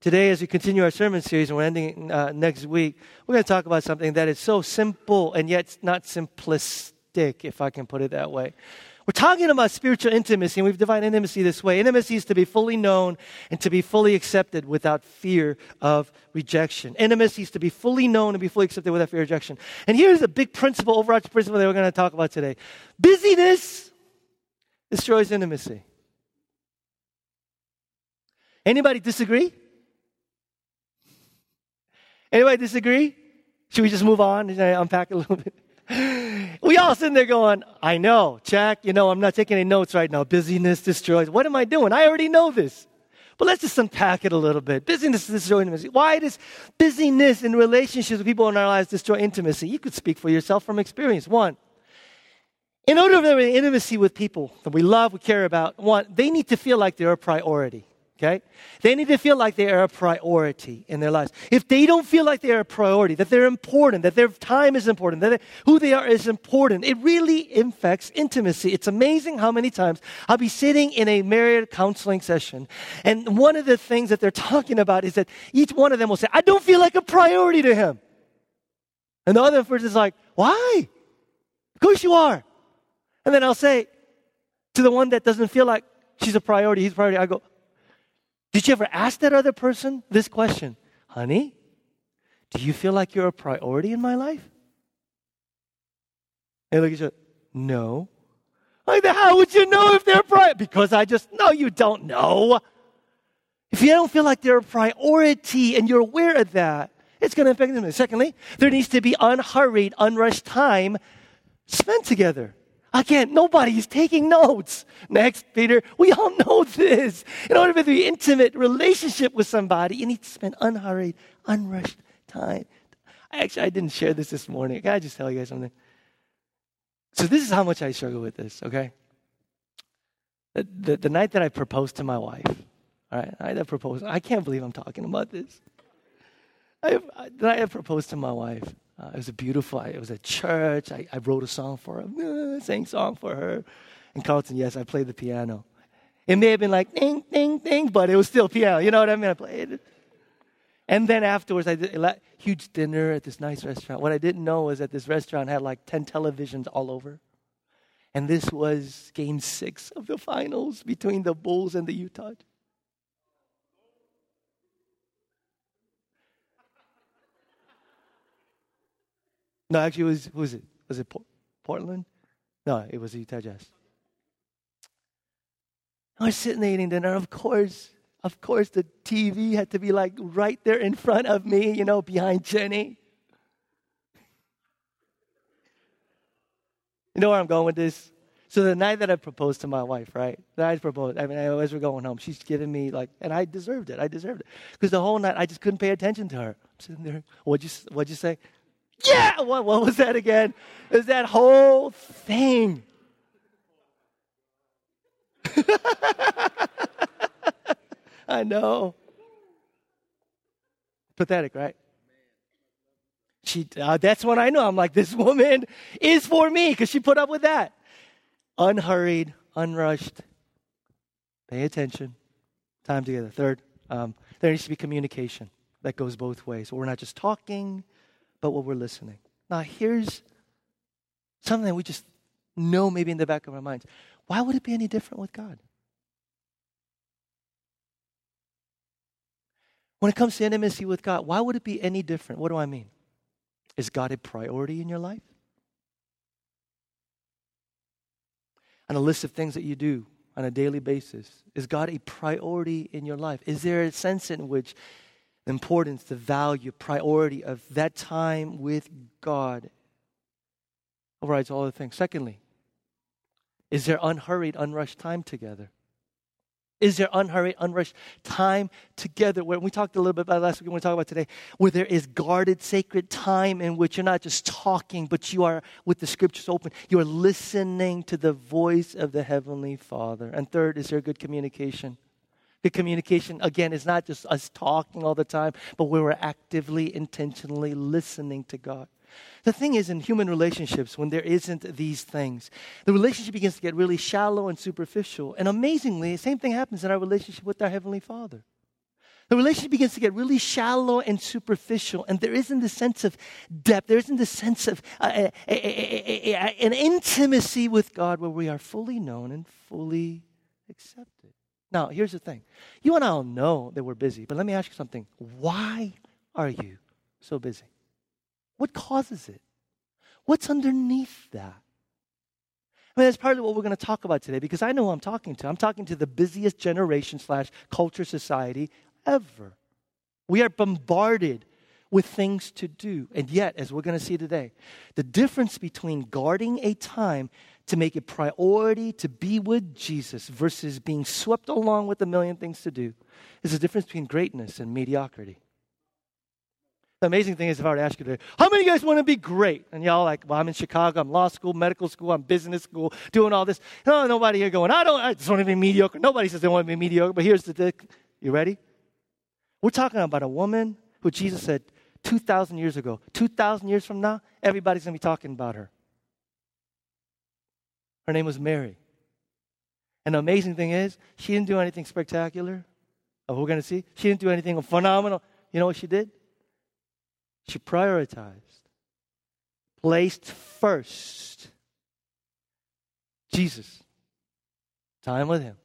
Today, as we continue our sermon series, and we're ending uh, next week, we're going to talk about something that is so simple and yet not simplistic, if I can put it that way. We're talking about spiritual intimacy, and we've defined intimacy this way. Intimacy is to be fully known and to be fully accepted without fear of rejection. Intimacy is to be fully known and be fully accepted without fear of rejection. And here's a big principle, overarching principle that we're going to talk about today. Busyness destroys intimacy. Anybody disagree? Anybody disagree? Should we just move on and uh, unpack a little bit? We all sitting there going, I know, check, you know, I'm not taking any notes right now. Busyness destroys. What am I doing? I already know this. But let's just unpack it a little bit. Busyness destroys intimacy. Why does busyness in relationships with people in our lives destroy intimacy? You could speak for yourself from experience. One, in order to have intimacy with people that we love, we care about, one, they need to feel like they're a priority. Okay? They need to feel like they are a priority in their lives. If they don't feel like they are a priority, that they're important, that their time is important, that who they are is important, it really affects intimacy. It's amazing how many times I'll be sitting in a married counseling session, and one of the things that they're talking about is that each one of them will say, I don't feel like a priority to him. And the other person is like, Why? Of course you are. And then I'll say to the one that doesn't feel like she's a priority, he's a priority, I go, did you ever ask that other person this question? Honey, do you feel like you're a priority in my life? And look at you. No. Like, how would you know if they're priority? Because I just, no, you don't know. If you don't feel like they're a priority and you're aware of that, it's going to affect them. Secondly, there needs to be unhurried, unrushed time spent together. Again, nobody's taking notes. Next, Peter, we all know this. In order to be intimate relationship with somebody, you need to spend unhurried, unrushed time. Actually, I didn't share this this morning. Can I just tell you guys something? So this is how much I struggle with this, okay? The, the, the night that I proposed to my wife, all right, I proposed, I can't believe I'm talking about this. I, I, the night I proposed to my wife, uh, it was a beautiful, it was a church. I, I wrote a song for her, sang song for her. And Carlton, yes, I played the piano. It may have been like ding, ding, ding, but it was still piano. You know what I mean? I played it. And then afterwards, I did a huge dinner at this nice restaurant. What I didn't know was that this restaurant had like 10 televisions all over. And this was game six of the finals between the Bulls and the Utah. No, actually, it was, who was it? Was it Portland? No, it was Utah Jazz. I was sitting eating dinner. Of course, of course, the TV had to be like right there in front of me, you know, behind Jenny. You know where I'm going with this? So the night that I proposed to my wife, right? Night I proposed, I mean, as we're going home, she's giving me like, and I deserved it. I deserved it because the whole night I just couldn't pay attention to her. I'm sitting there. What'd you What'd you say? Yeah, what, what was that again? Is that whole thing. I know. Pathetic, right? She, uh, that's when I know. I'm like, this woman is for me because she put up with that. Unhurried, unrushed. Pay attention. Time together. Third, um, there needs to be communication that goes both ways. We're not just talking, but what we're listening. Now, here's something that we just know maybe in the back of our minds. Why would it be any different with God? When it comes to intimacy with God, why would it be any different? What do I mean? Is God a priority in your life? On a list of things that you do on a daily basis, is God a priority in your life? Is there a sense in which the importance, the value, priority of that time with God overrides all other things. Secondly, is there unhurried, unrushed time together? Is there unhurried, unrushed time together? Where we talked a little bit about last week, we want to talk about today, where there is guarded, sacred time in which you're not just talking, but you are with the scriptures open. You are listening to the voice of the Heavenly Father. And third, is there good communication? The communication, again, is not just us talking all the time, but we're actively, intentionally listening to God. The thing is, in human relationships, when there isn't these things, the relationship begins to get really shallow and superficial. And amazingly, the same thing happens in our relationship with our Heavenly Father. The relationship begins to get really shallow and superficial, and there isn't the sense of depth. There isn't the sense of uh, a, a, a, an intimacy with God where we are fully known and fully accepted. Now, here's the thing you and I all know that we're busy, but let me ask you something. Why are you so busy? What causes it? What's underneath that? I mean, that's part of what we're going to talk about today because I know who I'm talking to. I'm talking to the busiest generation slash culture society ever. We are bombarded with things to do. And yet, as we're going to see today, the difference between guarding a time to make it priority to be with Jesus versus being swept along with a million things to do is the difference between greatness and mediocrity. The amazing thing is, if I were to ask you today, how many of you guys want to be great? And y'all like, well, I'm in Chicago, I'm law school, medical school, I'm business school, doing all this. No, nobody here going, I don't, I just want to be mediocre. Nobody says they want to be mediocre, but here's the thing. You ready? We're talking about a woman who Jesus said 2,000 years ago, 2,000 years from now, everybody's going to be talking about her. Her name was Mary. And the amazing thing is, she didn't do anything spectacular. We're going to see. She didn't do anything phenomenal. You know what she did? She prioritized, placed first Jesus, time with Him.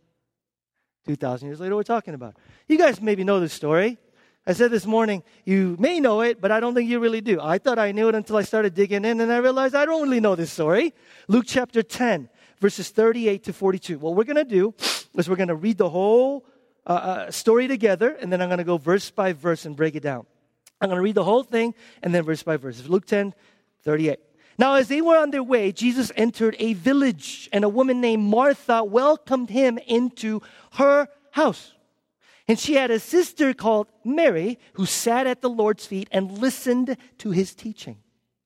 2,000 years later, we're talking about. You guys maybe know this story. I said this morning, you may know it, but I don't think you really do. I thought I knew it until I started digging in, and I realized I don't really know this story. Luke chapter 10, verses 38 to 42. What we're going to do is we're going to read the whole uh, uh, story together, and then I'm going to go verse by verse and break it down. I'm going to read the whole thing, and then verse by verse. Luke 10, 38. Now, as they were on their way, Jesus entered a village, and a woman named Martha welcomed him into her house. And she had a sister called Mary who sat at the Lord's feet and listened to his teaching.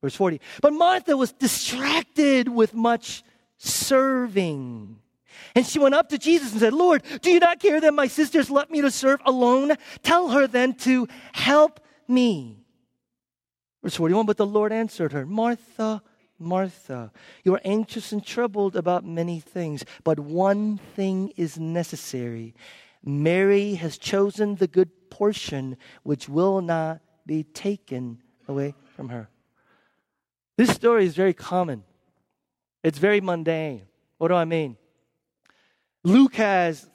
Verse 40. But Martha was distracted with much serving. And she went up to Jesus and said, Lord, do you not care that my sisters left me to serve alone? Tell her then to help me. Verse 41 But the Lord answered her, Martha, Martha, you are anxious and troubled about many things, but one thing is necessary. Mary has chosen the good portion which will not be taken away from her. This story is very common. It's very mundane. What do I mean? Luke has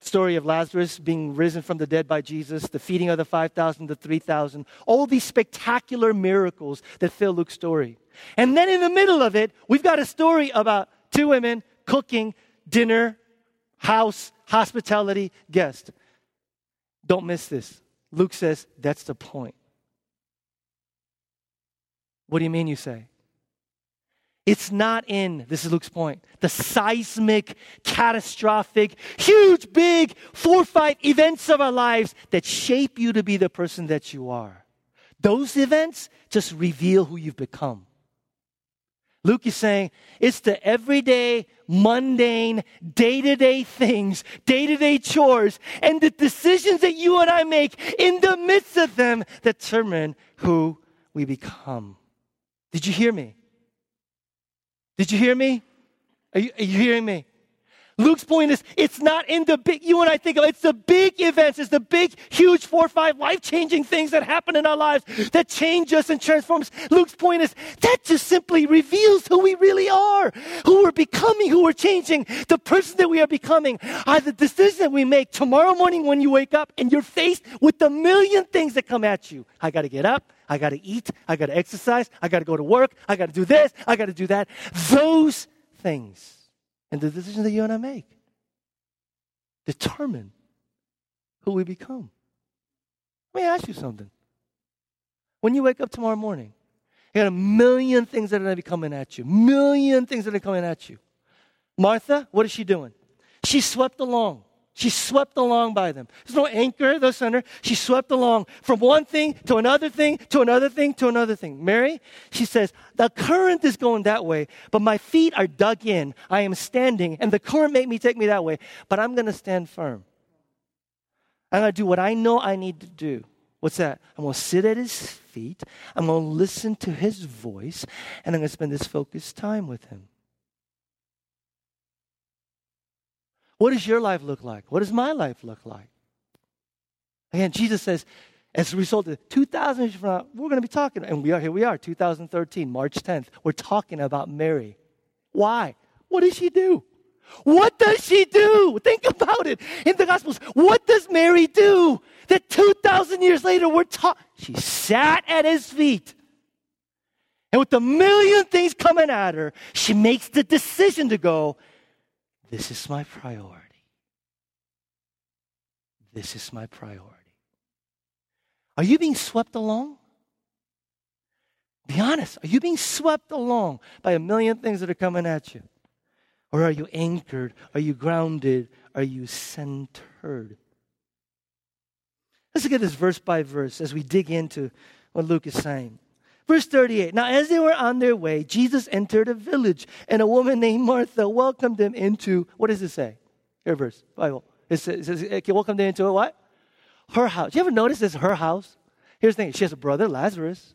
story of Lazarus being risen from the dead by Jesus, the feeding of the 5,000 to 3,000, all these spectacular miracles that fill Luke's story. And then in the middle of it, we've got a story about two women cooking dinner, house, hospitality, guest. Don't miss this. Luke says that's the point. What do you mean, you say? It's not in, this is Luke's point, the seismic, catastrophic, huge, big, four, five events of our lives that shape you to be the person that you are. Those events just reveal who you've become. Luke is saying it's the everyday, mundane, day to day things, day to day chores, and the decisions that you and I make in the midst of them that determine who we become. Did you hear me? Did you hear me? Are you, are you hearing me? Luke's point is it's not in the big, you and I think of it's the big events, it's the big, huge four or five life changing things that happen in our lives that change us and transform us. Luke's point is that just simply reveals who we really are, who we're becoming, who we're changing. The person that we are becoming are the decisions that we make tomorrow morning when you wake up and you're faced with the million things that come at you. I got to get up. I got to eat. I got to exercise. I got to go to work. I got to do this. I got to do that. Those things and the decisions that you and I make determine who we become. Let me ask you something. When you wake up tomorrow morning, you got a million things that are going to be coming at you. Million things that are coming at you. Martha, what is she doing? She swept along. She swept along by them. There's no anchor, no center. She swept along from one thing to another thing to another thing to another thing. Mary, she says, the current is going that way, but my feet are dug in. I am standing, and the current made me take me that way, but I'm going to stand firm. I'm going to do what I know I need to do. What's that? I'm going to sit at his feet. I'm going to listen to his voice, and I'm going to spend this focused time with him. What does your life look like? What does my life look like? Again, Jesus says, as a result of 2,000 years from now, we're going to be talking, and we are here. We are 2013, March 10th. We're talking about Mary. Why? What does she do? What does she do? Think about it. In the Gospels, what does Mary do? That 2,000 years later, we're taught. She sat at his feet. And with a million things coming at her, she makes the decision to go, This is my priority. This is my priority. Are you being swept along? Be honest. Are you being swept along by a million things that are coming at you? Or are you anchored? Are you grounded? Are you centered? Let's look at this verse by verse as we dig into what Luke is saying. Verse 38 Now, as they were on their way, Jesus entered a village, and a woman named Martha welcomed him into, what does it say? Here, verse, Bible. It says, it says welcomed him into a what? Her house. You ever notice this is her house? Here's the thing she has a brother, Lazarus.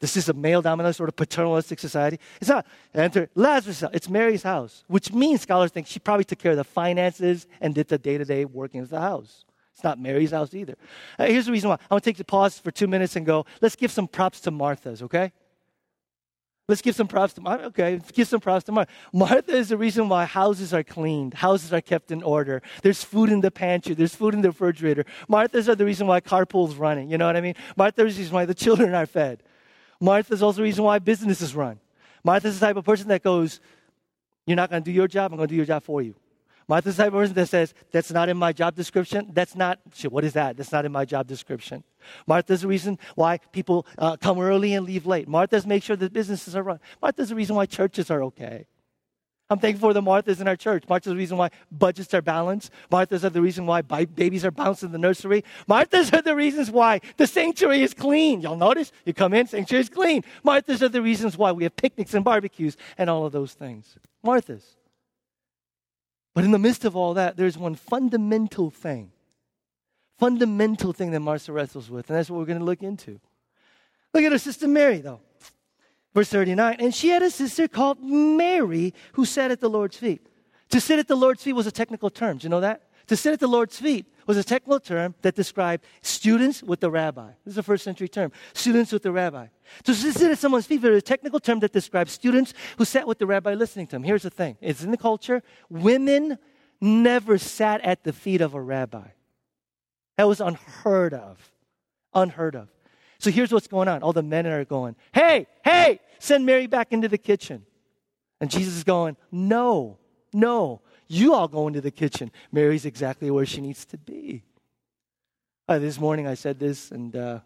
This is a male dominant sort of paternalistic society. It's not enter Lazarus'. It's Mary's house, which means scholars think she probably took care of the finances and did the day to day workings of the house. It's not Mary's house either. Uh, here's the reason why. I want to take the pause for two minutes and go, let's give some props to Martha's, okay? Let's give some props to Martha. Okay, give some props to Martha. Martha is the reason why houses are cleaned, houses are kept in order. There's food in the pantry, there's food in the refrigerator. Martha's are the reason why carpool's running. You know what I mean? Martha is the reason why the children are fed. Martha's also the reason why businesses run. Martha's the type of person that goes, You're not going to do your job, I'm going to do your job for you. Of person that says, That's not in my job description. That's not, shit, what is that? That's not in my job description. Martha's the reason why people uh, come early and leave late. Martha's make sure that businesses are run. Martha's the reason why churches are okay. I'm thankful for the Marthas in our church. Martha's the reason why budgets are balanced. Martha's are the reason why babies are bounced in the nursery. Martha's are the reasons why the sanctuary is clean. Y'all notice? You come in, sanctuary is clean. Martha's are the reasons why we have picnics and barbecues and all of those things. Martha's. But in the midst of all that, there's one fundamental thing. Fundamental thing that Martha wrestles with, and that's what we're going to look into. Look at her sister Mary, though. Verse 39 And she had a sister called Mary who sat at the Lord's feet. To sit at the Lord's feet was a technical term. Do you know that? To sit at the Lord's feet was a technical term that described students with the rabbi. This is a first century term. Students with the rabbi. So To sit at someone's feet was a technical term that describes students who sat with the rabbi listening to him. Here's the thing it's in the culture. Women never sat at the feet of a rabbi. That was unheard of. Unheard of. So here's what's going on. All the men are going, hey, hey, send Mary back into the kitchen. And Jesus is going, no, no, you all go into the kitchen. Mary's exactly where she needs to be. Uh, this morning I said this, and uh,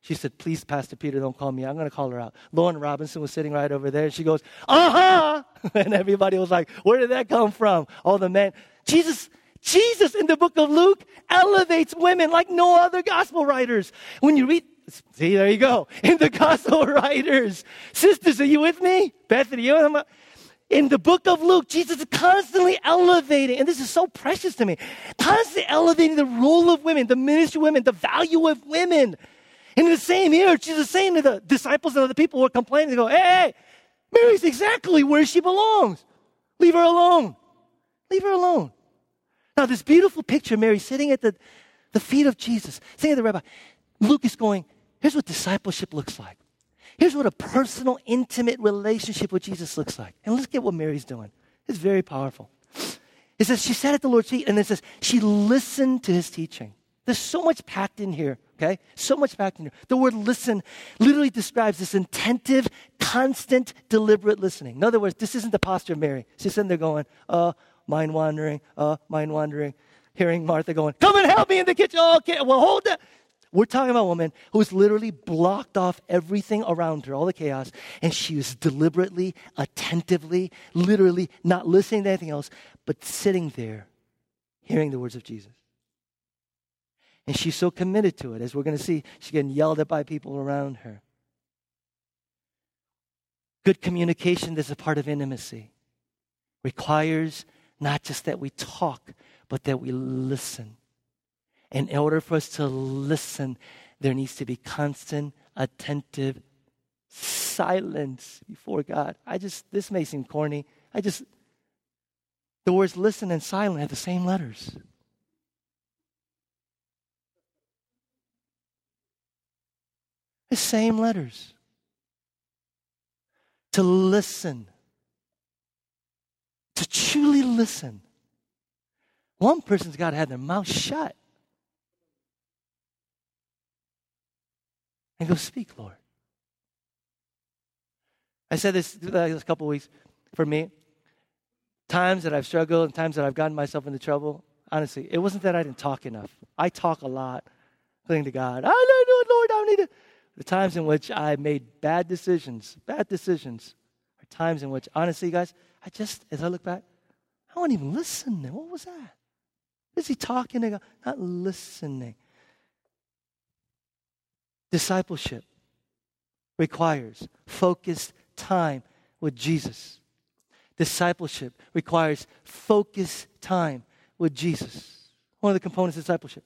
she said, Please, Pastor Peter, don't call me. I'm going to call her out. Lauren Robinson was sitting right over there, and she goes, Uh huh. And everybody was like, Where did that come from? All the men. Jesus, Jesus in the book of Luke elevates women like no other gospel writers. When you read, see, there you go. In the gospel writers. Sisters, are you with me? Bethany, you in the book of Luke, Jesus is constantly elevating, and this is so precious to me, constantly elevating the role of women, the ministry of women, the value of women. And in the same year, Jesus is saying to the disciples and other people who are complaining, they go, hey, hey, Mary's exactly where she belongs. Leave her alone. Leave her alone. Now, this beautiful picture, Mary sitting at the, the feet of Jesus, saying to the rabbi, Luke is going, here's what discipleship looks like. Here's what a personal, intimate relationship with Jesus looks like. And let's get what Mary's doing. It's very powerful. It says she sat at the Lord's feet, and it says she listened to his teaching. There's so much packed in here, okay? So much packed in here. The word listen literally describes this attentive, constant, deliberate listening. In other words, this isn't the posture of Mary. She's sitting there going, uh, mind wandering, uh, mind wandering. Hearing Martha going, come and help me in the kitchen. Oh, okay, well, hold that. We're talking about a woman who's literally blocked off everything around her, all the chaos, and she was deliberately, attentively, literally not listening to anything else, but sitting there, hearing the words of Jesus. And she's so committed to it, as we're going to see, she's getting yelled at by people around her. Good communication that's a part of intimacy requires not just that we talk, but that we listen. In order for us to listen, there needs to be constant, attentive silence before God. I just, this may seem corny. I just, the words listen and silent have the same letters. The same letters. To listen. To truly listen. One person's got to have their mouth shut. And go speak, Lord. I said this last couple weeks for me. Times that I've struggled and times that I've gotten myself into trouble, honestly, it wasn't that I didn't talk enough. I talk a lot, praying to God. I don't know, Lord, I don't need it. The times in which I made bad decisions, bad decisions, are times in which, honestly, guys, I just, as I look back, I wasn't even listening. What was that? Is he talking to God? Not listening. Discipleship requires focused time with Jesus. Discipleship requires focused time with Jesus. One of the components of discipleship.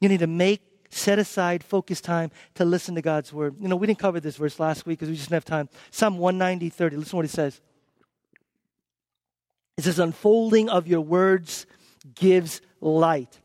You need to make, set aside focused time to listen to God's word. You know, we didn't cover this verse last week because we just didn't have time. Psalm 190, 30. Listen to what it says. It says, unfolding of your words gives light.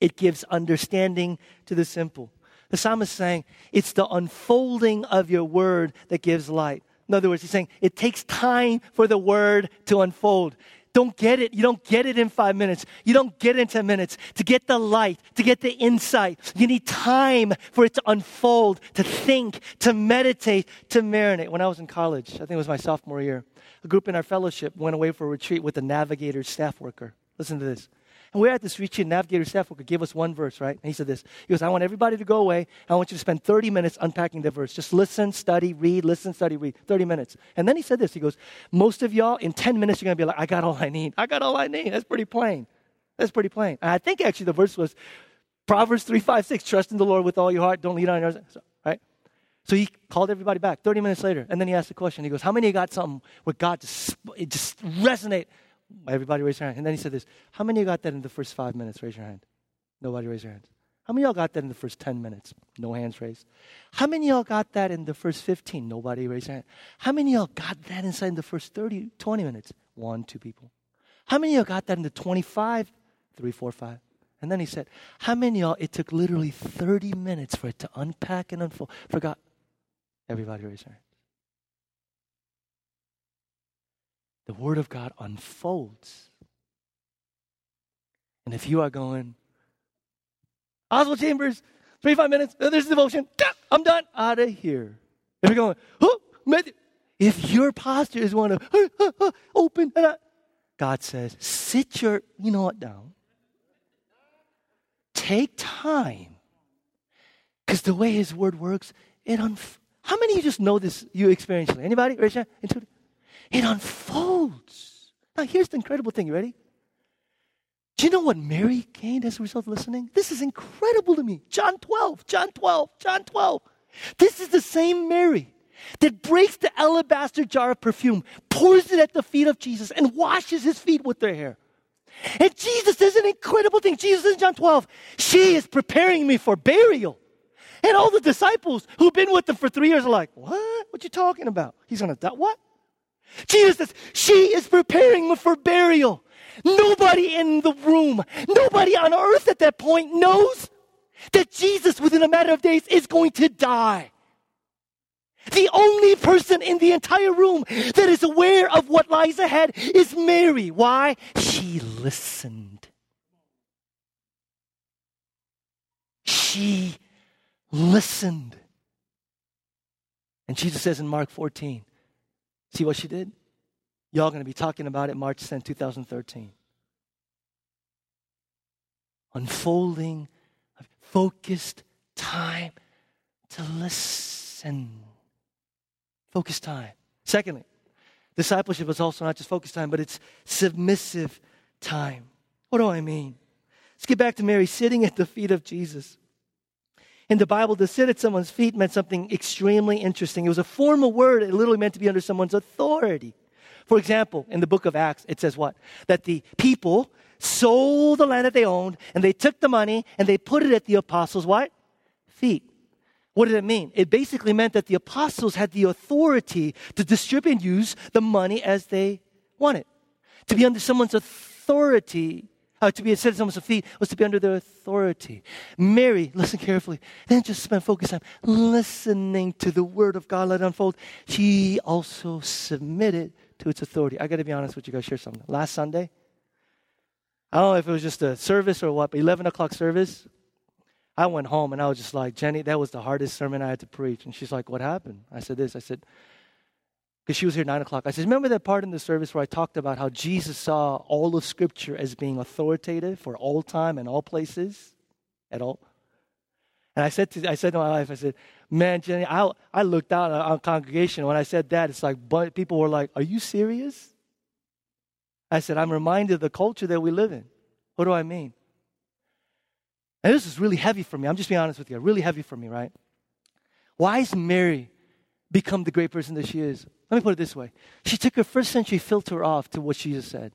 It gives understanding to the simple. The psalmist is saying, it's the unfolding of your word that gives light. In other words, he's saying it takes time for the word to unfold. Don't get it. You don't get it in five minutes. You don't get it in 10 minutes. To get the light, to get the insight, you need time for it to unfold, to think, to meditate, to marinate. When I was in college, I think it was my sophomore year, a group in our fellowship went away for a retreat with a navigator staff worker. Listen to this. And we're at this retreat, Navigator staff worker gave us one verse, right? And he said this. He goes, I want everybody to go away. I want you to spend 30 minutes unpacking the verse. Just listen, study, read, listen, study, read. 30 minutes. And then he said this. He goes, Most of y'all, in 10 minutes, you're going to be like, I got all I need. I got all I need. That's pretty plain. That's pretty plain. And I think actually the verse was Proverbs 3, 5, 6. Trust in the Lord with all your heart. Don't lean on yours. Right? So he called everybody back 30 minutes later. And then he asked the question. He goes, How many got something with God just, it just resonate? Everybody raise your hand. And then he said this How many got that in the first five minutes? Raise your hand. Nobody raise your hands. How many y'all got that in the first 10 minutes? No hands raised. How many y'all got that in the first 15? Nobody raised their hand. How many y'all got that inside in the first 30, 20 minutes? One, two people. How many y'all got that in the 25? Three, four, five. And then he said, How many y'all, it took literally 30 minutes for it to unpack and unfold? Forgot. Everybody raised their hand. The Word of God unfolds. And if you are going, Oswald Chambers, 25 minutes, uh, there's devotion, I'm done, out of here. If you're going, oh, if your posture is one of uh, uh, open, God says, sit your, you know what, down. Take time. Because the way His Word works, it unf- How many of you just know this you experientially? Anybody? Raise your hand. It unfolds. Now, here's the incredible thing. You ready? Do you know what Mary gained as a result of listening? This is incredible to me. John 12, John 12, John 12. This is the same Mary that breaks the alabaster jar of perfume, pours it at the feet of Jesus, and washes his feet with their hair. And Jesus says an incredible thing. Jesus in John 12, she is preparing me for burial. And all the disciples who've been with them for three years are like, what? What you talking about? He's gonna die. What? Jesus says, She is preparing for burial. Nobody in the room, nobody on earth at that point knows that Jesus, within a matter of days, is going to die. The only person in the entire room that is aware of what lies ahead is Mary. Why? She listened. She listened. And Jesus says in Mark 14, See what she did? Y'all going to be talking about it March 10, 2013. Unfolding focused time to listen. Focused time. Secondly, discipleship is also not just focused time, but it's submissive time. What do I mean? Let's get back to Mary sitting at the feet of Jesus. In the Bible, to sit at someone's feet meant something extremely interesting. It was a formal word, it literally meant to be under someone's authority. For example, in the book of Acts, it says what? That the people sold the land that they owned, and they took the money and they put it at the apostles' what? Feet. What did it mean? It basically meant that the apostles had the authority to distribute and use the money as they wanted. To be under someone's authority uh, to be a citizen of feet was to be under their authority. Mary, listen carefully, didn't just spend focus time listening to the word of God let unfold. She also submitted to its authority. I got to be honest with you guys, share something. Last Sunday, I don't know if it was just a service or what, but 11 o'clock service, I went home and I was just like, Jenny, that was the hardest sermon I had to preach. And she's like, What happened? I said this. I said, because she was here nine o'clock. I said, Remember that part in the service where I talked about how Jesus saw all of Scripture as being authoritative for all time and all places? At all? And I said to, I said to my wife, I said, Man, Jenny, I, I looked out on our congregation. When I said that, it's like people were like, Are you serious? I said, I'm reminded of the culture that we live in. What do I mean? And this is really heavy for me. I'm just being honest with you. Really heavy for me, right? Why is Mary become the great person that she is? Let me put it this way. She took her first century filter off to what Jesus said.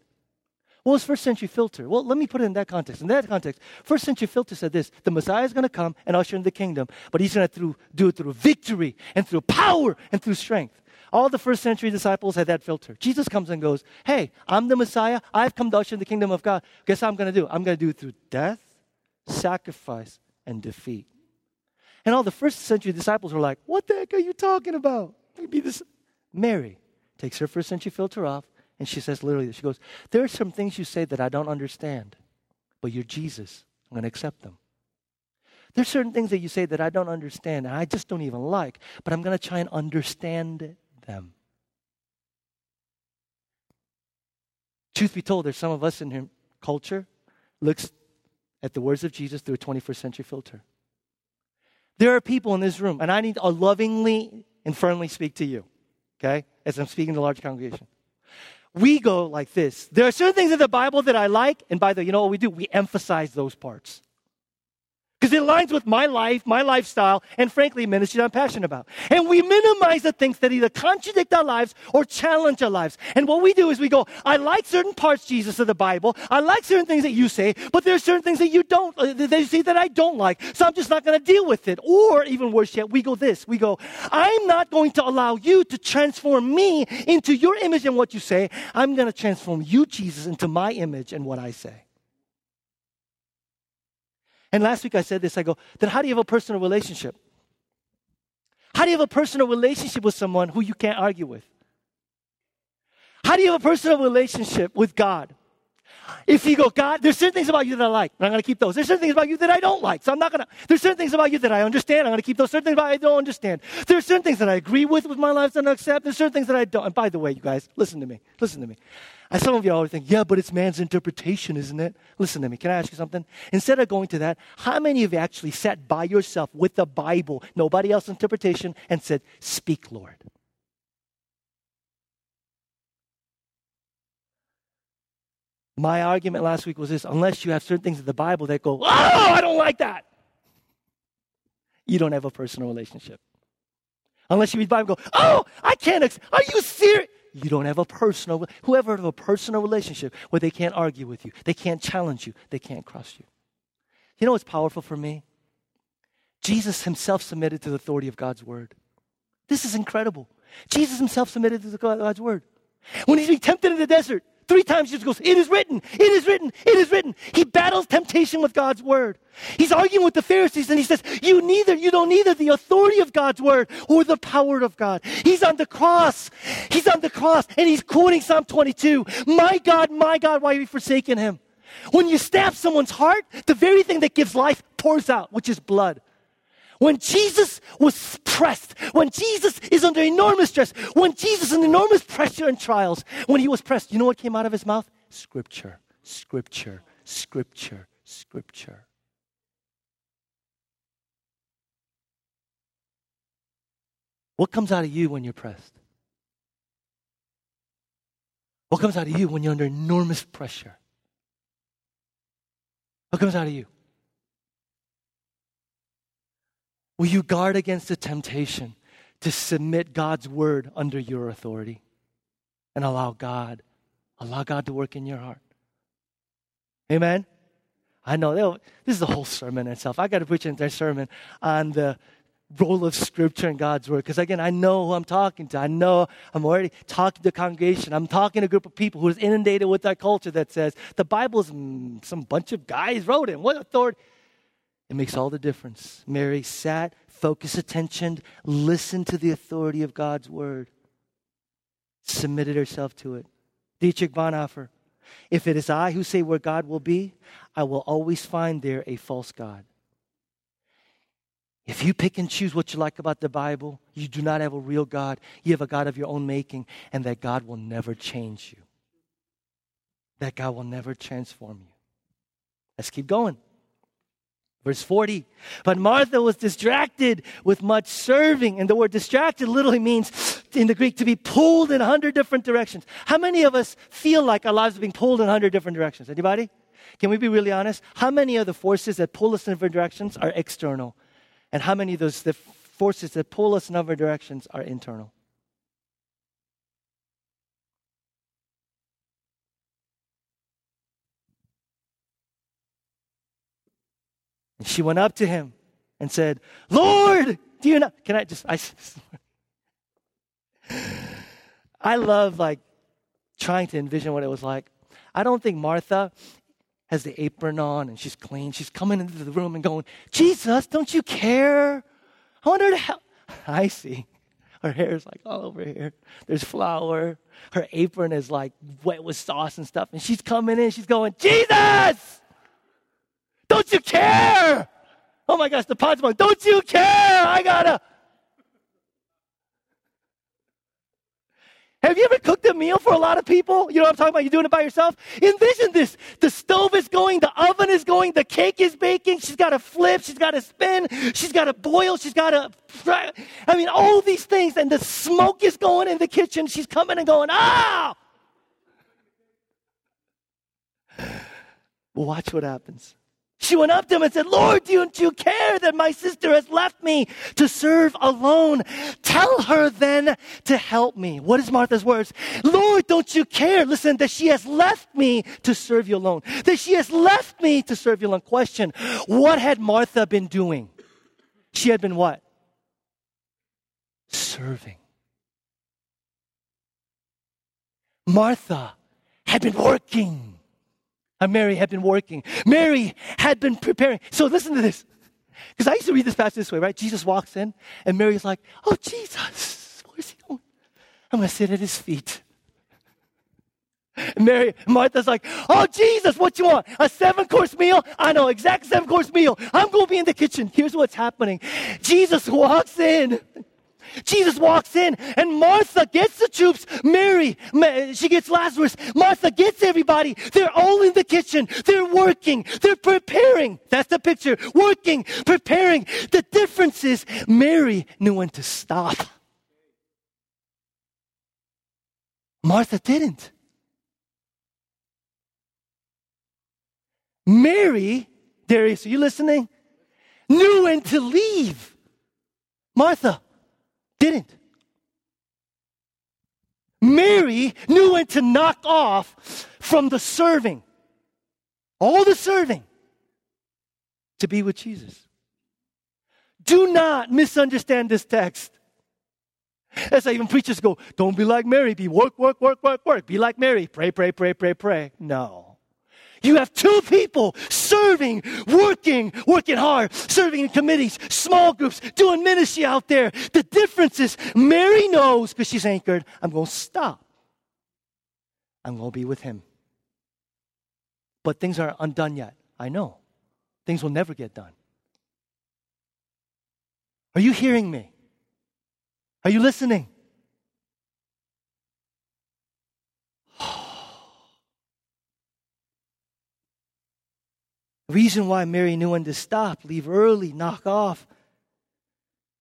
What was first century filter? Well, let me put it in that context. In that context, first century filter said this the Messiah is going to come and usher in the kingdom, but he's going to do it through victory and through power and through strength. All the first century disciples had that filter. Jesus comes and goes, Hey, I'm the Messiah. I've come to usher in the kingdom of God. Guess how I'm going to do? I'm going to do it through death, sacrifice, and defeat. And all the first century disciples were like, What the heck are you talking about? Be this. Mary takes her first century filter off and she says literally, she goes, There are some things you say that I don't understand, but you're Jesus. I'm going to accept them. There's certain things that you say that I don't understand and I just don't even like, but I'm going to try and understand them. Truth be told, there's some of us in culture looks at the words of Jesus through a 21st century filter. There are people in this room, and I need to lovingly and firmly speak to you, okay, as I'm speaking to a large congregation. We go like this. There are certain things in the Bible that I like, and by the way, you know what we do? We emphasize those parts because it aligns with my life, my lifestyle, and frankly, ministry I'm passionate about. And we minimize the things that either contradict our lives or challenge our lives. And what we do is we go, I like certain parts, Jesus, of the Bible. I like certain things that you say, but there's certain things that you don't, uh, that you say that I don't like. So I'm just not going to deal with it. Or even worse yet, we go this. We go, I'm not going to allow you to transform me into your image and what you say. I'm going to transform you, Jesus, into my image and what I say. And last week I said this I go, then how do you have a personal relationship? How do you have a personal relationship with someone who you can't argue with? How do you have a personal relationship with God? If you go, God, there's certain things about you that I like, and I'm going to keep those. There's certain things about you that I don't like, so I'm not going to. There's certain things about you that I understand, I'm going to keep those. Certain things about I don't understand. There's certain things that I agree with with my life and I accept. There's certain things that I don't. And by the way, you guys, listen to me. Listen to me. And some of you always think, yeah, but it's man's interpretation, isn't it? Listen to me. Can I ask you something? Instead of going to that, how many of you actually sat by yourself with the Bible, nobody else's interpretation, and said, Speak, Lord? My argument last week was this unless you have certain things in the Bible that go, oh, I don't like that, you don't have a personal relationship. Unless you read the Bible go, oh, I can't, ex- are you serious? You don't have a personal, whoever have a personal relationship where they can't argue with you, they can't challenge you, they can't cross you. You know what's powerful for me? Jesus himself submitted to the authority of God's word. This is incredible. Jesus himself submitted to God's word. When he's tempted in the desert, Three times Jesus goes, It is written, it is written, it is written. He battles temptation with God's word. He's arguing with the Pharisees and he says, You neither, you don't neither the authority of God's word or the power of God. He's on the cross. He's on the cross and he's quoting Psalm 22. My God, my God, why have you forsaken him? When you stab someone's heart, the very thing that gives life pours out, which is blood. When Jesus was pressed, when Jesus is under enormous stress, when Jesus in enormous pressure and trials, when he was pressed, you know what came out of his mouth? Scripture, scripture, scripture, scripture. What comes out of you when you're pressed? What comes out of you when you're under enormous pressure? What comes out of you? Will you guard against the temptation to submit God's word under your authority and allow God, allow God to work in your heart? Amen. I know this is a whole sermon itself. I got to preach an entire sermon on the role of scripture in God's word. Because again, I know who I'm talking to. I know I'm already talking to a congregation. I'm talking to a group of people who is inundated with that culture that says the Bible's mm, some bunch of guys wrote it. What authority? It makes all the difference. Mary sat, focused attention, listened to the authority of God's word, submitted herself to it. Dietrich Bonhoeffer. If it is I who say where God will be, I will always find there a false God. If you pick and choose what you like about the Bible, you do not have a real God. You have a God of your own making, and that God will never change you. That God will never transform you. Let's keep going. Verse 40. But Martha was distracted with much serving. And the word distracted literally means in the Greek to be pulled in a hundred different directions. How many of us feel like our lives are being pulled in a hundred different directions? Anybody? Can we be really honest? How many of the forces that pull us in different directions are external? And how many of those forces that pull us in other directions are internal? And she went up to him and said, Lord, do you know? Can I just, I, I love like trying to envision what it was like. I don't think Martha has the apron on and she's clean. She's coming into the room and going, Jesus, don't you care? I wonder how. I see. Her hair is like all over here. There's flour. Her apron is like wet with sauce and stuff. And she's coming in. She's going, Jesus, don't you care? Oh my gosh, the pot's going, don't you care? I gotta. Have you ever cooked a meal for a lot of people? You know what I'm talking about? You're doing it by yourself? Envision this. The stove is going, the oven is going, the cake is baking. She's got to flip, she's got to spin, she's got to boil, she's got to. I mean, all these things, and the smoke is going in the kitchen. She's coming and going, ah! Watch what happens. She went up to him and said, Lord, don't you care that my sister has left me to serve alone? Tell her then to help me. What is Martha's words? Lord, don't you care? Listen, that she has left me to serve you alone. That she has left me to serve you alone. Question. What had Martha been doing? She had been what? Serving. Martha had been working. And Mary had been working. Mary had been preparing. So listen to this. Because I used to read this passage this way, right? Jesus walks in, and Mary's like, Oh, Jesus, where's he going? I'm going to sit at his feet. Mary, Martha's like, Oh, Jesus, what you want? A seven course meal? I know, exact seven course meal. I'm going to be in the kitchen. Here's what's happening Jesus walks in. Jesus walks in and Martha gets the troops. Mary, she gets Lazarus. Martha gets everybody. They're all in the kitchen. They're working. They're preparing. That's the picture. Working, preparing. The difference is Mary knew when to stop. Martha didn't. Mary, Darius, are you listening? Knew when to leave. Martha, didn't. Mary knew when to knock off from the serving, all the serving, to be with Jesus. Do not misunderstand this text. As I even preachers go, don't be like Mary, be work, work, work, work, work. Be like Mary, pray, pray, pray, pray, pray. No. You have two people serving, working, working hard, serving in committees, small groups, doing ministry out there. The difference is Mary knows because she's anchored, I'm going to stop. I'm going to be with him. But things aren't undone yet. I know. Things will never get done. Are you hearing me? Are you listening? Reason why Mary knew when to stop, leave early, knock off,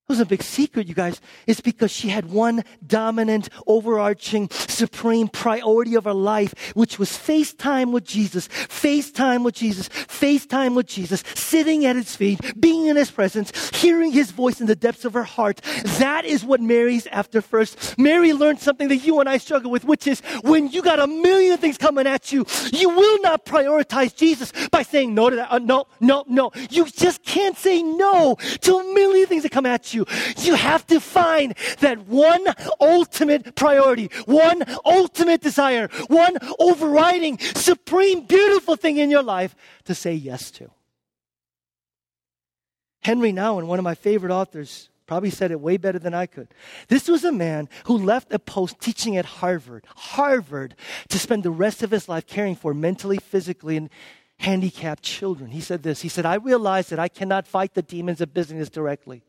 it was a big secret, you guys. It's because she had one dominant, overarching, supreme priority of her life, which was face time with Jesus, face time with Jesus, face time with Jesus, sitting at his feet, being in his presence, hearing his voice in the depths of her heart. That is what Mary's after first. Mary learned something that you and I struggle with, which is when you got a million things coming at you, you will not prioritize Jesus by saying no to that. Uh, no, no, no. You just can't say no to a million things that come at you you. You have to find that one ultimate priority, one ultimate desire, one overriding, supreme, beautiful thing in your life to say yes to. Henri Nouwen, one of my favorite authors, probably said it way better than I could. This was a man who left a post teaching at Harvard, Harvard, to spend the rest of his life caring for mentally, physically, and handicapped children. He said this He said, I realize that I cannot fight the demons of business directly.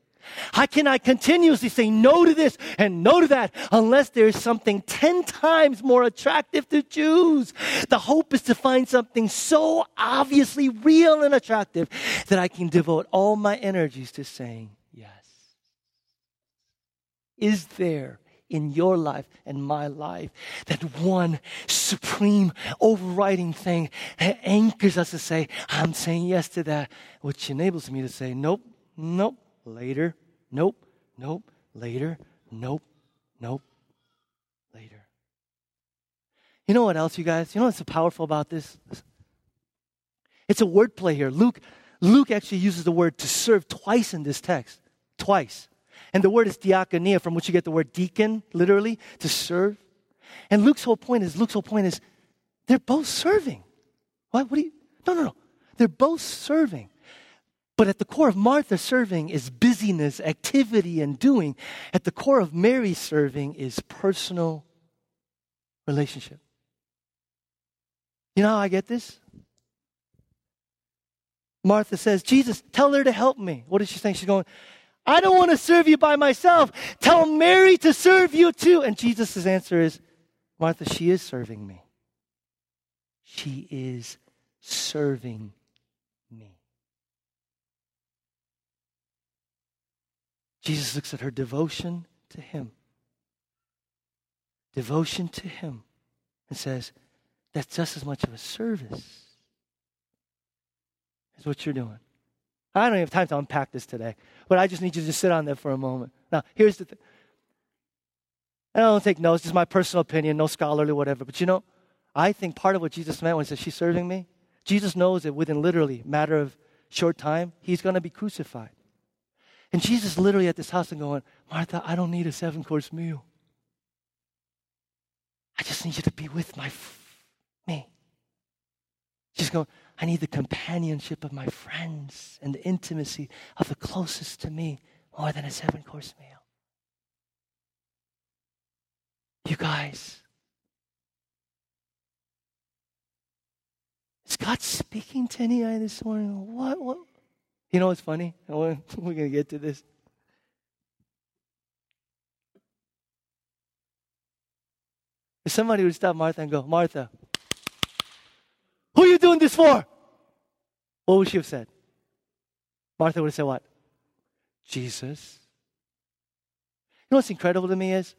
How can I continuously say no to this and no to that unless there's something 10 times more attractive to choose? The hope is to find something so obviously real and attractive that I can devote all my energies to saying yes. Is there in your life and my life that one supreme overriding thing that anchors us to say, I'm saying yes to that, which enables me to say, nope, nope, later, nope, nope, later, nope, nope, later. You know what else, you guys? You know what's so powerful about this? It's a wordplay here. Luke, Luke actually uses the word to serve twice in this text. Twice. And the word is diakonia, from which you get the word deacon, literally, to serve. And Luke's whole point is, Luke's whole point is, they're both serving. What? What do you? No, no, no. They're both serving. But at the core of Martha serving is busyness, activity, and doing. At the core of Mary serving is personal relationship. You know how I get this? Martha says, Jesus, tell her to help me. What is she saying? She's going, I don't want to serve you by myself. Tell Mary to serve you too. And Jesus' answer is, Martha, she is serving me. She is serving me. Jesus looks at her devotion to Him. Devotion to Him. And says, that's just as much of a service as what you're doing. I don't have time to unpack this today, but I just need you to sit on there for a moment. Now, here's the thing. I don't take notes, this is my personal opinion, no scholarly, whatever. But you know, I think part of what Jesus meant when he said, She's serving me, Jesus knows that within literally matter of short time, he's going to be crucified. And Jesus literally at this house and going, Martha, I don't need a seven course meal. I just need you to be with my f- me. She's going, I need the companionship of my friends and the intimacy of the closest to me more than a seven course meal. You guys, is God speaking to any of you this morning? What? What? You know what's funny? We're going to get to this. If somebody would stop Martha and go, Martha, who are you doing this for? What would she have said? Martha would have said what? Jesus. You know what's incredible to me is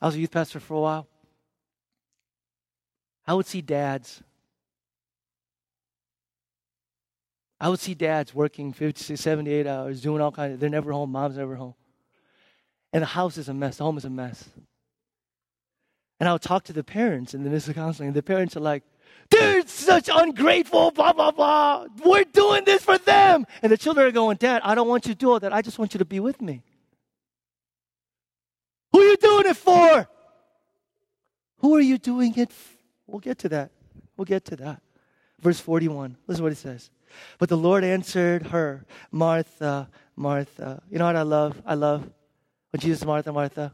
I was a youth pastor for a while. I would see dads. I would see dads working 50, 78 hours, doing all kinds of, they're never home, mom's never home. And the house is a mess, the home is a mess. And I would talk to the parents in the midst of counseling, and the parents are like, they're such ungrateful, blah, blah, blah. We're doing this for them. And the children are going, Dad, I don't want you to do all that. I just want you to be with me. Who are you doing it for? Who are you doing it for? We'll get to that. We'll get to that. Verse 41. Listen what it says. But the Lord answered her, Martha, Martha. You know what I love? I love when Jesus, Martha, Martha.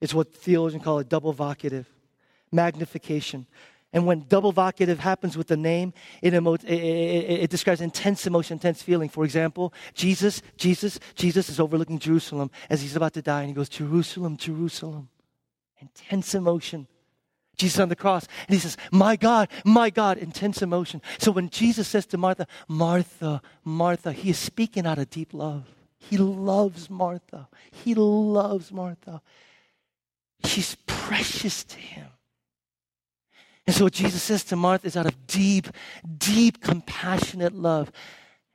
It's what theologians call a double vocative, magnification. And when double vocative happens with the name, it, emo- it, it, it, describes intense emotion, intense feeling. For example, Jesus, Jesus, Jesus is overlooking Jerusalem as he's about to die, and he goes, Jerusalem, Jerusalem. Intense emotion. Jesus on the cross, and he says, My God, my God, intense emotion. So when Jesus says to Martha, Martha, Martha, he is speaking out of deep love. He loves Martha. He loves Martha. She's precious to him. And so what Jesus says to Martha is out of deep, deep, compassionate love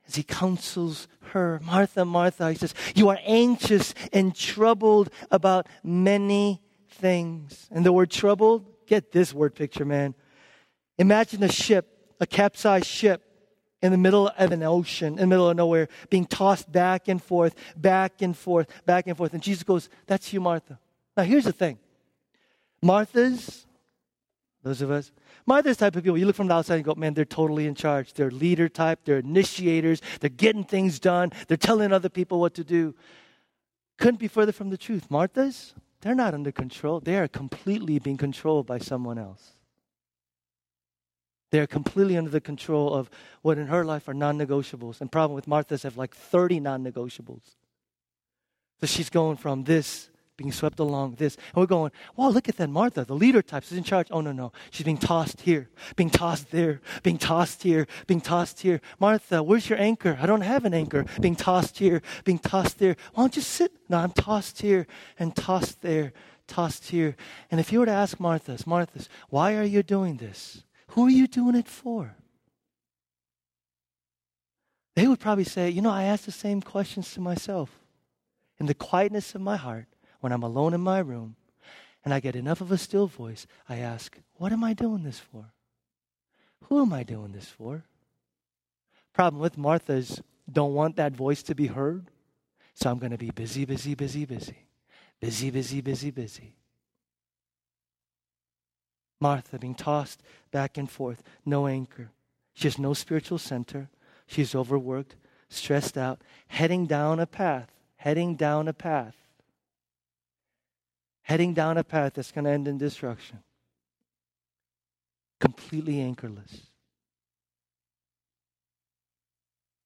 as he counsels her. Martha, Martha, he says, You are anxious and troubled about many things. And the word troubled, get this word picture, man. Imagine a ship, a capsized ship in the middle of an ocean, in the middle of nowhere, being tossed back and forth, back and forth, back and forth. And Jesus goes, That's you, Martha. Now, here's the thing Martha's, those of us, Martha's type of people, you look from the outside and go, man, they're totally in charge. They're leader type, they're initiators, they're getting things done, they're telling other people what to do. Couldn't be further from the truth. Martha's, they're not under control. They are completely being controlled by someone else. They're completely under the control of what in her life are non negotiables. And problem with Martha's have like 30 non negotiables. So she's going from this being swept along this. And we're going, wow, look at that Martha, the leader type. She's in charge. Oh, no, no. She's being tossed here, being tossed there, being tossed here, being tossed here. Martha, where's your anchor? I don't have an anchor. Being tossed here, being tossed there. Why don't you sit? No, I'm tossed here and tossed there, tossed here. And if you were to ask Martha's, Martha's, why are you doing this? Who are you doing it for? They would probably say, you know, I ask the same questions to myself in the quietness of my heart when I'm alone in my room and I get enough of a still voice, I ask, What am I doing this for? Who am I doing this for? Problem with Martha is don't want that voice to be heard. So I'm going to be busy, busy, busy, busy. Busy, busy, busy, busy. Martha being tossed back and forth, no anchor. She has no spiritual center. She's overworked, stressed out, heading down a path, heading down a path heading down a path that's going to end in destruction. Completely anchorless.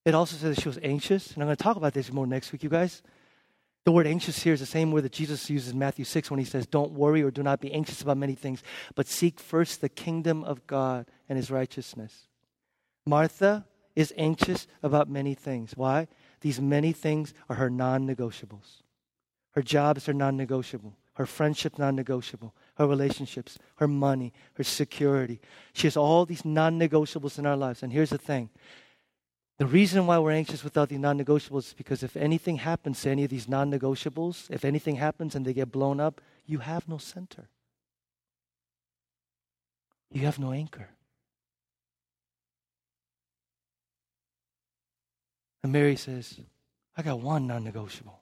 It also says she was anxious, and I'm going to talk about this more next week, you guys. The word anxious here is the same word that Jesus uses in Matthew 6 when he says, Don't worry or do not be anxious about many things, but seek first the kingdom of God and his righteousness. Martha is anxious about many things. Why? These many things are her non negotiables. Her jobs are non negotiable her friendship non negotiable, her relationships, her money, her security. She has all these non negotiables in our lives. And here's the thing the reason why we're anxious without these non negotiables is because if anything happens to any of these non negotiables, if anything happens and they get blown up, you have no center. You have no anchor. And Mary says, I got one non negotiable.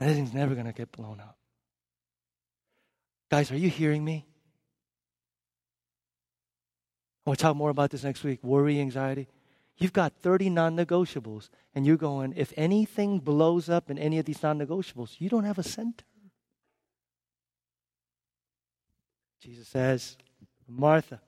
And thing's never going to get blown up. Guys, are you hearing me? We'll talk more about this next week worry, anxiety. You've got 30 non negotiables, and you're going, if anything blows up in any of these non negotiables, you don't have a center. Jesus says, Martha,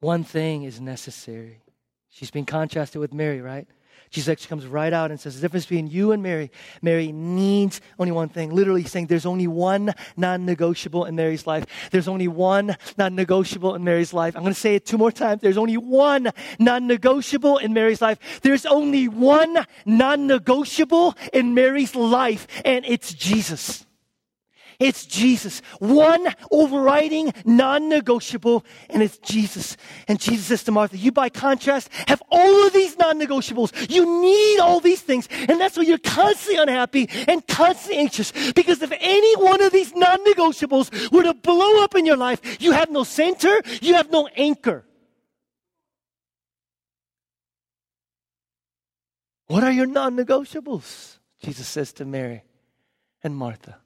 one thing is necessary. She's been contrasted with Mary, right? Jesus actually comes right out and says the difference between you and Mary. Mary needs only one thing. Literally saying there's only one non-negotiable in Mary's life. There's only one non-negotiable in Mary's life. I'm going to say it two more times. There's only one non-negotiable in Mary's life. There's only one non-negotiable in Mary's life, and it's Jesus. It's Jesus. One overriding, non negotiable, and it's Jesus. And Jesus says to Martha, You, by contrast, have all of these non negotiables. You need all these things. And that's why you're constantly unhappy and constantly anxious. Because if any one of these non negotiables were to blow up in your life, you have no center, you have no anchor. What are your non negotiables? Jesus says to Mary and Martha.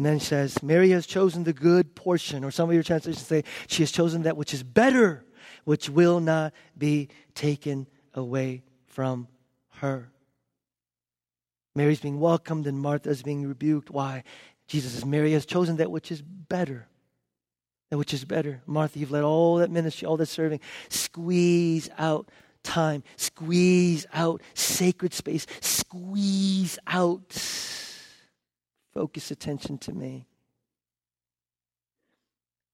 And then says, Mary has chosen the good portion, or some of your translations say, she has chosen that which is better, which will not be taken away from her. Mary's being welcomed and Martha's being rebuked. Why? Jesus says, Mary has chosen that which is better. That which is better. Martha, you've let all that ministry, all that serving, squeeze out time, squeeze out sacred space, squeeze out focus attention to me.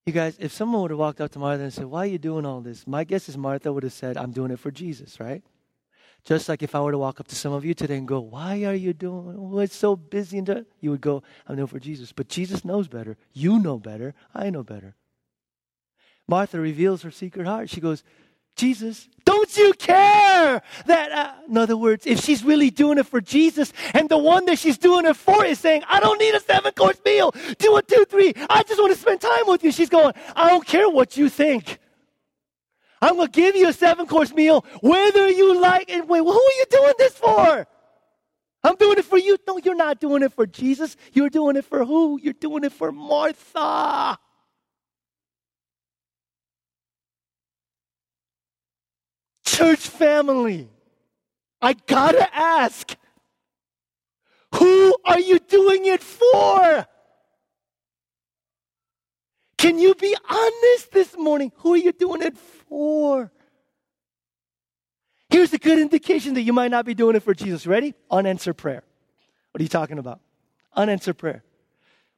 You guys, if someone would have walked up to Martha and said, Why are you doing all this? My guess is Martha would have said, I'm doing it for Jesus, right? Just like if I were to walk up to some of you today and go, Why are you doing oh, it's so busy? And you would go, I'm doing it for Jesus. But Jesus knows better. You know better. I know better. Martha reveals her secret heart. She goes, Jesus, Don't you care that, uh, in other words, if she's really doing it for Jesus and the one that she's doing it for is saying, I don't need a seven course meal, do a two, three, I just want to spend time with you. She's going, I don't care what you think. I'm going to give you a seven course meal, whether you like it. Wait, who are you doing this for? I'm doing it for you. No, you're not doing it for Jesus. You're doing it for who? You're doing it for Martha. Church family, I gotta ask who are you doing it for? Can you be honest this morning? Who are you doing it for? Here's a good indication that you might not be doing it for Jesus. Ready? Unanswered prayer. What are you talking about? Unanswered prayer.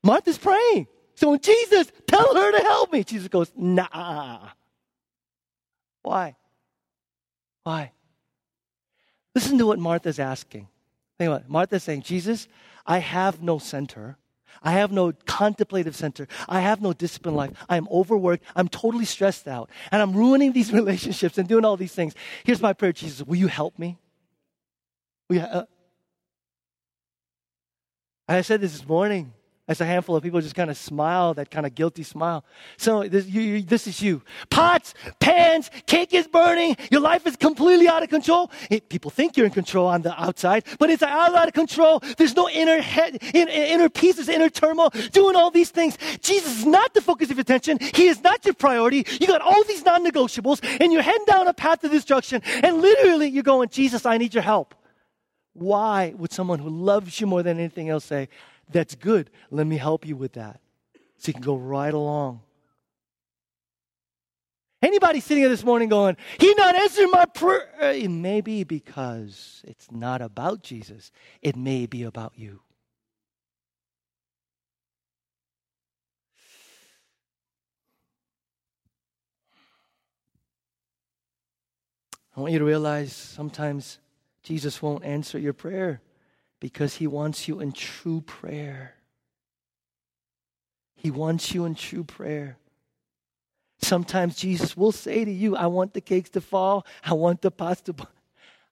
Martha's praying. So when Jesus, tell her to help me, Jesus goes, nah. Why? Why? Listen to what Martha's asking. Think about it. Martha's saying, Jesus, I have no center. I have no contemplative center. I have no discipline life. I am overworked. I'm totally stressed out. And I'm ruining these relationships and doing all these things. Here's my prayer, Jesus. Will you help me? Will you, uh, I said this this morning as a handful of people just kind of smile, that kind of guilty smile. So this, you, you, this is you. Pots, pans, cake is burning. Your life is completely out of control. It, people think you're in control on the outside, but it's out, of control. There's no inner head, in, inner peace, there's inner turmoil, doing all these things. Jesus is not the focus of your attention. He is not your priority. You got all these non-negotiables and you're heading down a path of destruction and literally you're going, Jesus, I need your help. Why would someone who loves you more than anything else say, that's good. Let me help you with that. So you can go right along. Anybody sitting here this morning going, He not answering my prayer? It may be because it's not about Jesus, it may be about you. I want you to realize sometimes Jesus won't answer your prayer because He wants you in true prayer. He wants you in true prayer. Sometimes Jesus will say to you, I want the cakes to fall. I want the pots to.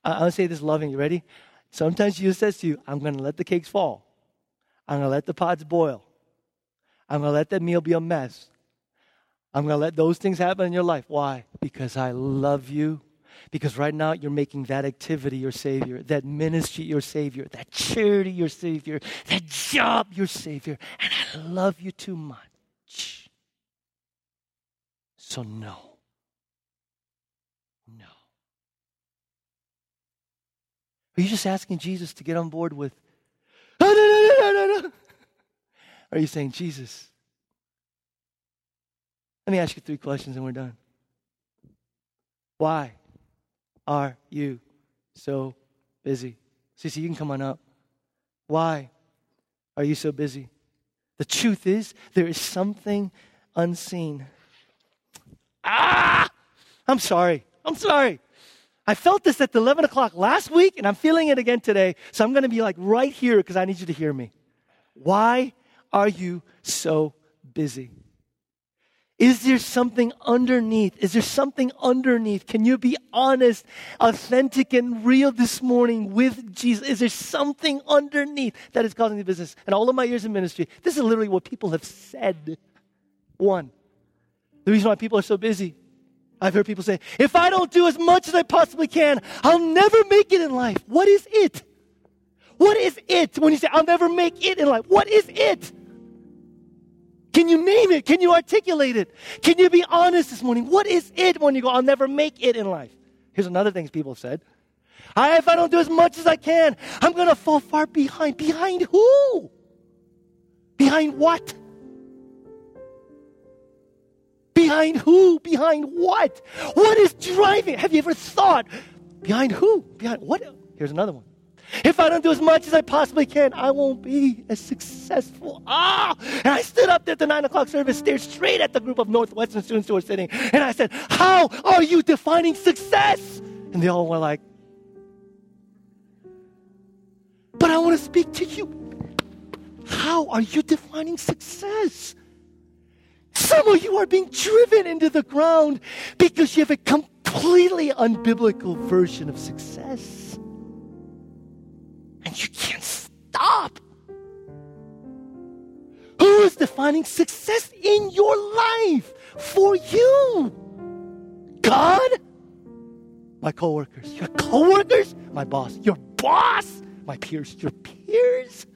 To say this loving. You ready? Sometimes Jesus says to you, I'm going to let the cakes fall. I'm going to let the pots boil. I'm going to let that meal be a mess. I'm going to let those things happen in your life. Why? Because I love you because right now you're making that activity your Savior, that ministry your Savior, that charity your Savior, that job your Savior. And I love you too much. So, no. No. Are you just asking Jesus to get on board with, no, no, no, no, no, no? Are you saying, Jesus, let me ask you three questions and we're done. Why? Are you so busy? Cece, you can come on up. Why are you so busy? The truth is, there is something unseen. Ah! I'm sorry. I'm sorry. I felt this at the 11 o'clock last week, and I'm feeling it again today. So I'm going to be like right here because I need you to hear me. Why are you so busy? Is there something underneath? Is there something underneath? Can you be honest, authentic, and real this morning with Jesus? Is there something underneath that is causing the business? And all of my years in ministry, this is literally what people have said. One, the reason why people are so busy. I've heard people say, if I don't do as much as I possibly can, I'll never make it in life. What is it? What is it when you say, I'll never make it in life? What is it? Can you name it? Can you articulate it? Can you be honest this morning? What is it when you go, I'll never make it in life? Here's another thing people have said. I, if I don't do as much as I can, I'm going to fall far behind. Behind who? Behind what? Behind who? Behind what? What is driving? Have you ever thought? Behind who? Behind what? Here's another one. If I don't do as much as I possibly can, I won't be as successful. Ah! And I stood up there at the nine o'clock service, stared straight at the group of Northwestern students who were sitting, and I said, How are you defining success? And they all were like, But I want to speak to you. How are you defining success? Some of you are being driven into the ground because you have a completely unbiblical version of success. And you can't stop. Who is defining success in your life for you? God? My coworkers. Your coworkers? My boss. Your boss? My peers. Your peers?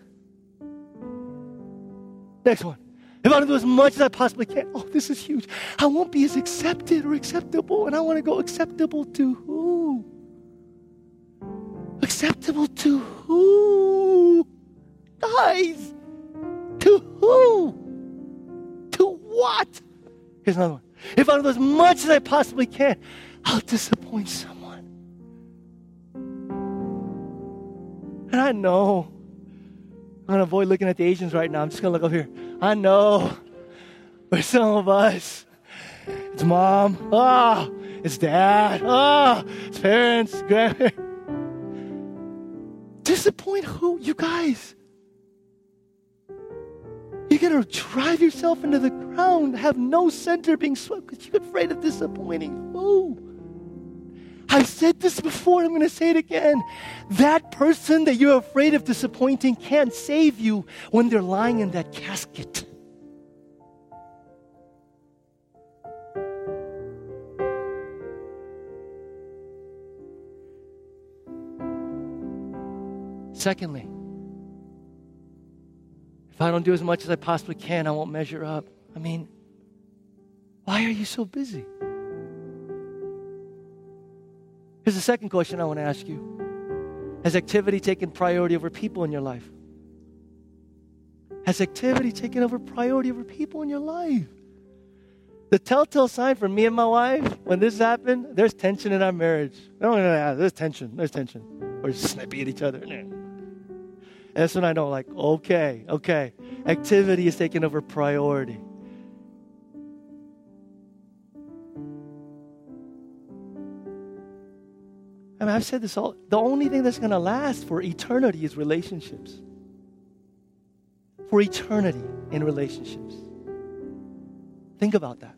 Next one. If I want to do as much as I possibly can, oh, this is huge. I won't be as accepted or acceptable, and I want to go acceptable to who? Acceptable to who? Guys, to who? To what? Here's another one. If I do as much as I possibly can, I'll disappoint someone. And I know I'm going to avoid looking at the Asians right now. I'm just going to look up here. I know. But some of us, it's mom. Ah, oh, it's dad. Ah, oh, it's parents, grandparents. Disappoint who? You guys. You're going to drive yourself into the ground, have no center being swept because you're afraid of disappointing who? I've said this before, I'm going to say it again. That person that you're afraid of disappointing can't save you when they're lying in that casket. Secondly, if I don't do as much as I possibly can, I won't measure up. I mean, why are you so busy? Here's the second question I want to ask you Has activity taken priority over people in your life? Has activity taken over priority over people in your life? The telltale sign for me and my wife when this happened, there's tension in our marriage. No, no, no, there's tension. There's tension. We're snippy at each other. That's when I know, like, okay, okay, activity is taking over priority. I mean, I've said this all. The only thing that's going to last for eternity is relationships. For eternity in relationships. Think about that.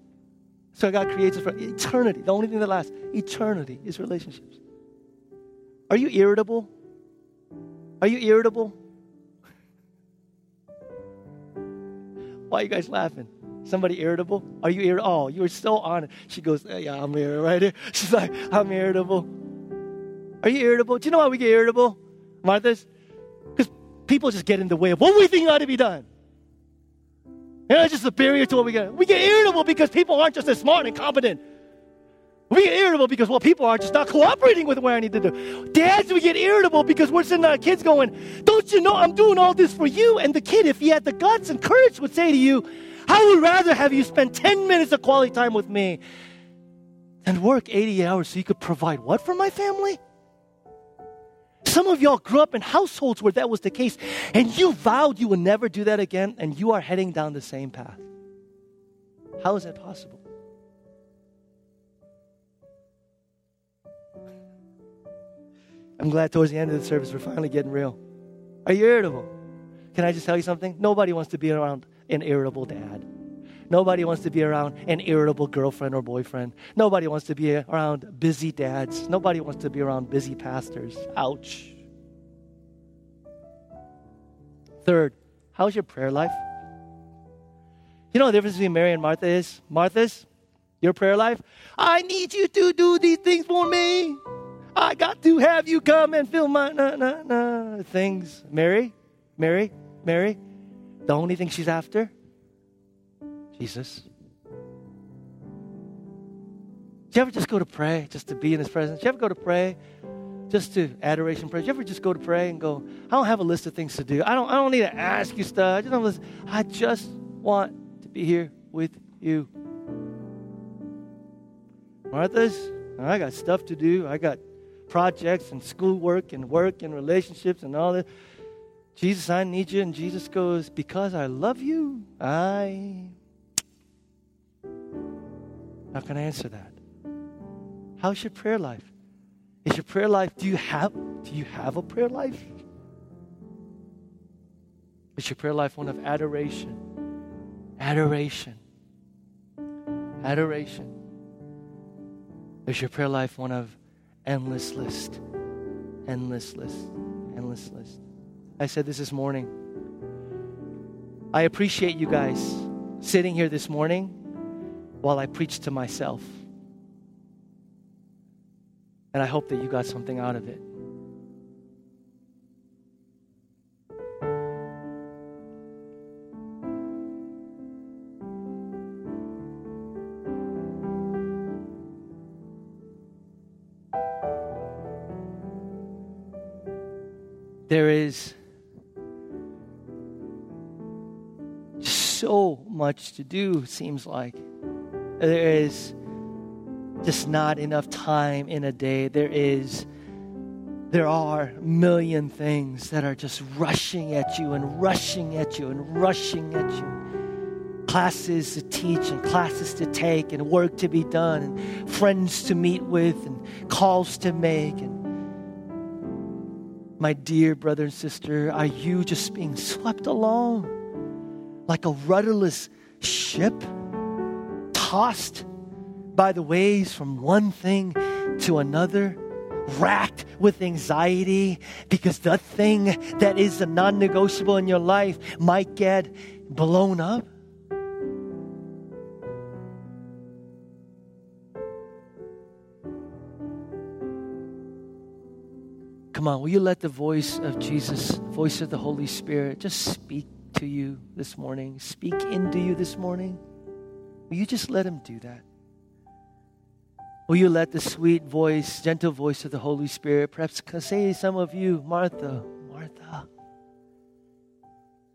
So God creates us for eternity. The only thing that lasts, eternity, is relationships. Are you irritable? Are you irritable? Why are you guys laughing? Somebody irritable? Are you irritable? Oh, you were so on it. She goes, Yeah, I'm irritable right. She's like, I'm irritable. Are you irritable? Do you know why we get irritable, Martha's? Because people just get in the way of what we think ought to be done. You know, it's just a barrier to what we get. We get irritable because people aren't just as smart and competent. We get irritable because, well, people are just not cooperating with what I need to do. Dads, we get irritable because we're sitting our kids going, Don't you know I'm doing all this for you? And the kid, if he had the guts and courage, would say to you, I would rather have you spend 10 minutes of quality time with me than work 80 hours so you could provide what for my family? Some of y'all grew up in households where that was the case, and you vowed you would never do that again, and you are heading down the same path. How is that possible? I'm glad towards the end of the service we're finally getting real. Are you irritable? Can I just tell you something? Nobody wants to be around an irritable dad. Nobody wants to be around an irritable girlfriend or boyfriend. Nobody wants to be around busy dads. Nobody wants to be around busy pastors. Ouch. Third, how's your prayer life? You know the difference between Mary and Martha is? Martha's, your prayer life, I need you to do these things for me. I got to have you come and fill my na na na things. Mary, Mary, Mary, the only thing she's after Jesus. Do you ever just go to pray just to be in His presence? Do you ever go to pray just to adoration prayer? Do you ever just go to pray and go, I don't have a list of things to do. I don't, I don't need to ask you stuff. I just, I just want to be here with you. Martha's, I got stuff to do. I got projects and schoolwork and work and relationships and all that. Jesus, I need you. And Jesus goes, Because I love you, I How can I answer that. How's your prayer life? Is your prayer life, do you have, do you have a prayer life? Is your prayer life one of adoration? Adoration. Adoration. Is your prayer life one of endless list? Endless list. Endless list. I said this this morning. I appreciate you guys sitting here this morning while I preach to myself. And I hope that you got something out of it. There is so much to do, seems like. There is just not enough time in a day. There is there are a million things that are just rushing at you and rushing at you and rushing at you. Classes to teach and classes to take and work to be done and friends to meet with and calls to make. And my dear brother and sister, are you just being swept along like a rudderless ship, tossed by the waves from one thing to another, racked with anxiety because the thing that is a non negotiable in your life might get blown up? Come on, will you let the voice of Jesus, voice of the Holy Spirit, just speak to you this morning, speak into you this morning? Will you just let him do that? Will you let the sweet voice, gentle voice of the Holy Spirit, perhaps say some of you, Martha, Martha,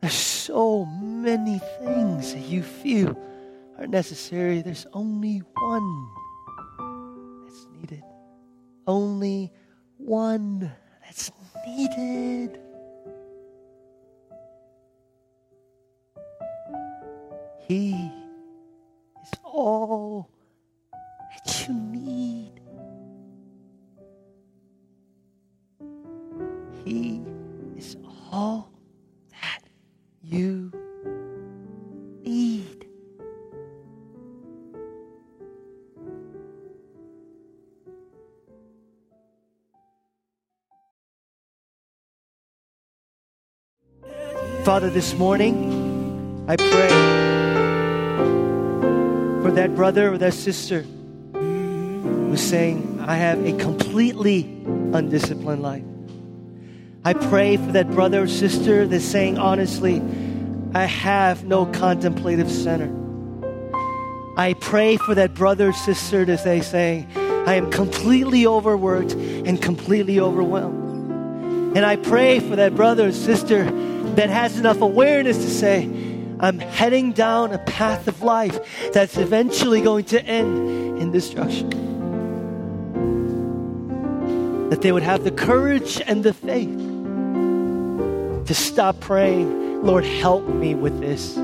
there's so many things that you feel are necessary. There's only one that's needed. Only one needed. He is all that you need. He is all that you Father, this morning, I pray for that brother or that sister who's saying, I have a completely undisciplined life. I pray for that brother or sister that's saying, honestly, I have no contemplative center. I pray for that brother or sister that they say, I am completely overworked and completely overwhelmed. And I pray for that brother or sister that has enough awareness to say, I'm heading down a path of life that's eventually going to end in destruction. That they would have the courage and the faith to stop praying, Lord, help me with this.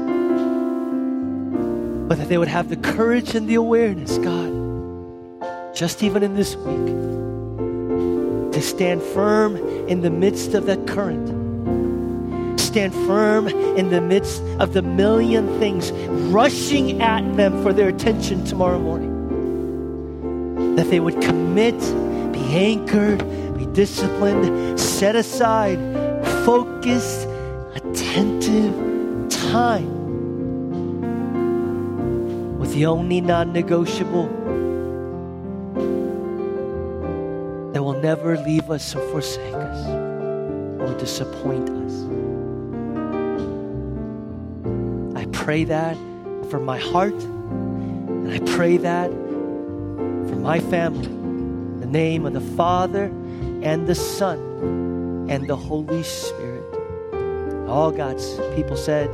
But that they would have the courage and the awareness, God, just even in this week, to stand firm in the midst of that current stand firm in the midst of the million things rushing at them for their attention tomorrow morning. That they would commit, be anchored, be disciplined, set aside, focused, attentive time with the only non negotiable that will never leave us or forsake us or disappoint us. Pray that for my heart, and I pray that for my family. In the name of the Father, and the Son, and the Holy Spirit. All God's people said,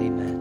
Amen.